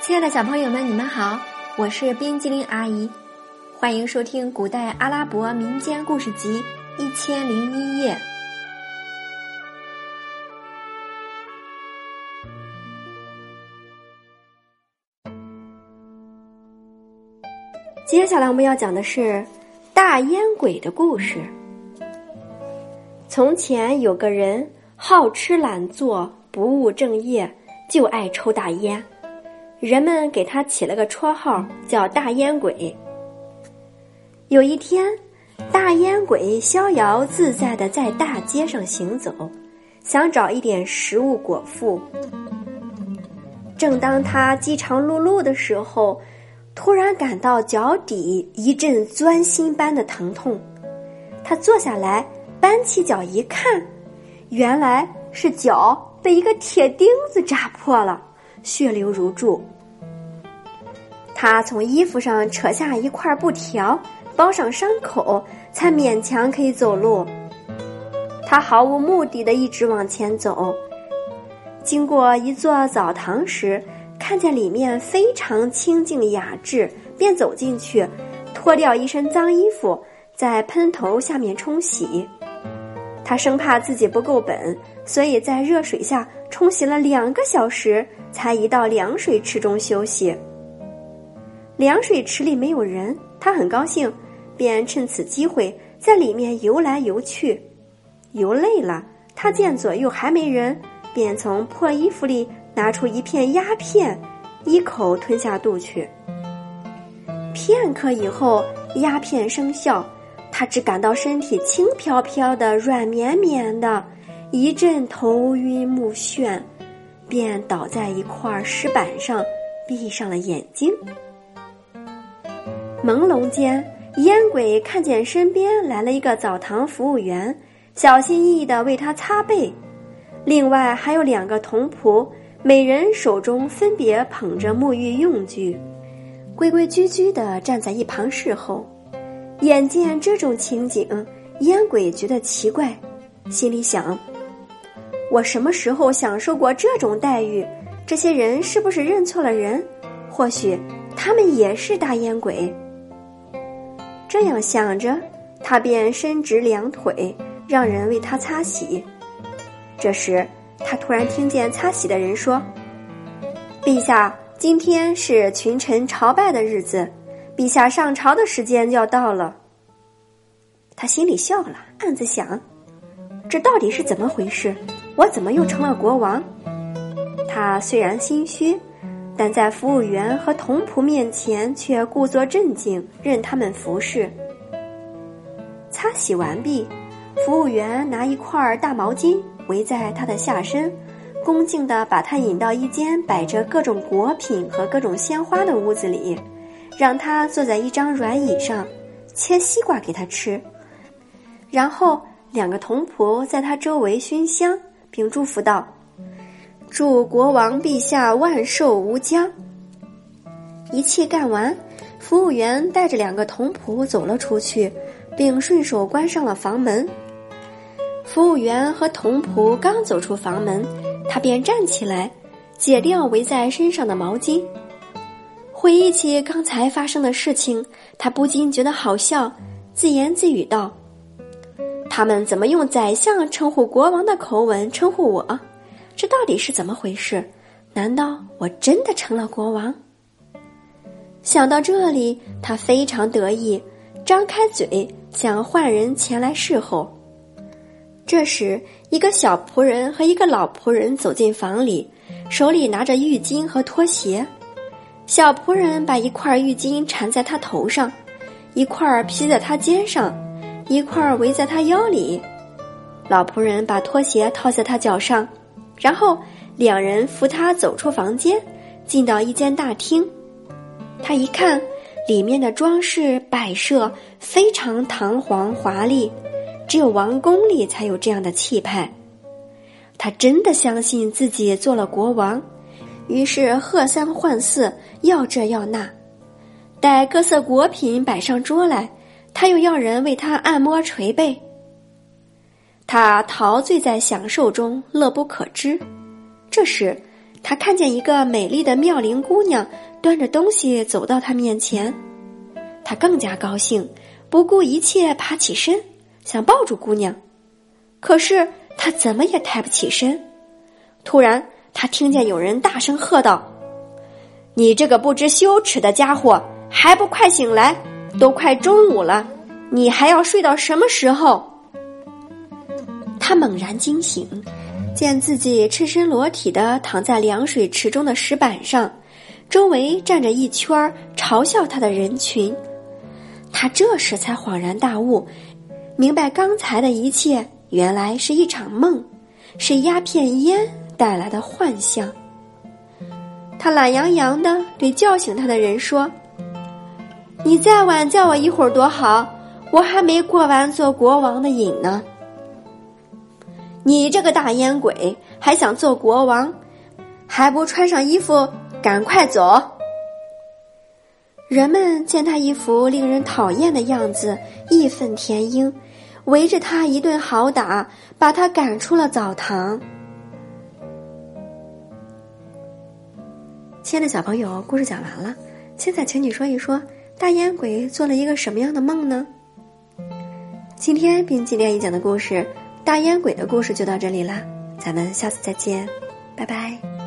亲爱的小朋友们，你们好，我是冰激凌阿姨，欢迎收听古代阿拉伯民间故事集《一千零一夜》。接下来我们要讲的是大烟鬼的故事。从前有个人好吃懒做，不务正业，就爱抽大烟。人们给他起了个绰号，叫“大烟鬼”。有一天，大烟鬼逍遥自在的在大街上行走，想找一点食物果腹。正当他饥肠辘辘的时候，突然感到脚底一阵钻心般的疼痛。他坐下来，搬起脚一看，原来是脚被一个铁钉子扎破了。血流如注，他从衣服上扯下一块布条，包上伤口，才勉强可以走路。他毫无目的的一直往前走，经过一座澡堂时，看见里面非常清静雅致，便走进去，脱掉一身脏衣服，在喷头下面冲洗。他生怕自己不够本，所以在热水下冲洗了两个小时。才移到凉水池中休息。凉水池里没有人，他很高兴，便趁此机会在里面游来游去。游累了，他见左右还没人，便从破衣服里拿出一片鸦片，一口吞下肚去。片刻以后，鸦片生效，他只感到身体轻飘飘的、软绵绵的，一阵头晕目眩。便倒在一块石板上，闭上了眼睛。朦胧间，烟鬼看见身边来了一个澡堂服务员，小心翼翼的为他擦背。另外还有两个童仆，每人手中分别捧着沐浴用具，规规矩矩的站在一旁侍候。眼见这种情景，烟鬼觉得奇怪，心里想。我什么时候享受过这种待遇？这些人是不是认错了人？或许他们也是大烟鬼。这样想着，他便伸直两腿，让人为他擦洗。这时，他突然听见擦洗的人说：“陛下，今天是群臣朝拜的日子，陛下上朝的时间要到了。”他心里笑了，暗自想：这到底是怎么回事？我怎么又成了国王？他虽然心虚，但在服务员和童仆面前却故作镇静，任他们服侍。擦洗完毕，服务员拿一块大毛巾围在他的下身，恭敬地把他引到一间摆着各种果品和各种鲜花的屋子里，让他坐在一张软椅上，切西瓜给他吃。然后两个童仆在他周围熏香。并祝福道：“祝国王陛下万寿无疆。”一切干完，服务员带着两个童仆走了出去，并顺手关上了房门。服务员和童仆刚走出房门，他便站起来，解掉围在身上的毛巾。回忆起刚才发生的事情，他不禁觉得好笑，自言自语道。他们怎么用宰相称呼国王的口吻称呼我？这到底是怎么回事？难道我真的成了国王？想到这里，他非常得意，张开嘴想唤人前来侍候。这时，一个小仆人和一个老仆人走进房里，手里拿着浴巾和拖鞋。小仆人把一块浴巾缠在他头上，一块披在他肩上。一块围在他腰里，老仆人把拖鞋套在他脚上，然后两人扶他走出房间，进到一间大厅。他一看，里面的装饰摆设非常堂皇华丽，只有王宫里才有这样的气派。他真的相信自己做了国王，于是贺三换四，要这要那，待各色果品摆上桌来。他又要人为他按摩捶背，他陶醉在享受中，乐不可支。这时，他看见一个美丽的妙龄姑娘端着东西走到他面前，他更加高兴，不顾一切爬起身，想抱住姑娘。可是他怎么也抬不起身。突然，他听见有人大声喝道：“你这个不知羞耻的家伙，还不快醒来！都快中午了，你还要睡到什么时候？”他猛然惊醒。见自己赤身裸体的躺在凉水池中的石板上，周围站着一圈嘲笑他的人群，他这时才恍然大悟，明白刚才的一切原来是一场梦，是鸦片烟带来的幻象。他懒洋洋的对叫醒他的人说：“你再晚叫我一会儿多好，我还没过完做国王的瘾呢。”你这个大烟鬼，还想做国王？还不穿上衣服，赶快走！人们见他一副令人讨厌的样子，义愤填膺，围着他一顿好打，把他赶出了澡堂。亲爱的小朋友，故事讲完了，现在请你说一说，大烟鬼做了一个什么样的梦呢？今天冰激凌一讲的故事。大烟鬼的故事就到这里啦，咱们下次再见，拜拜。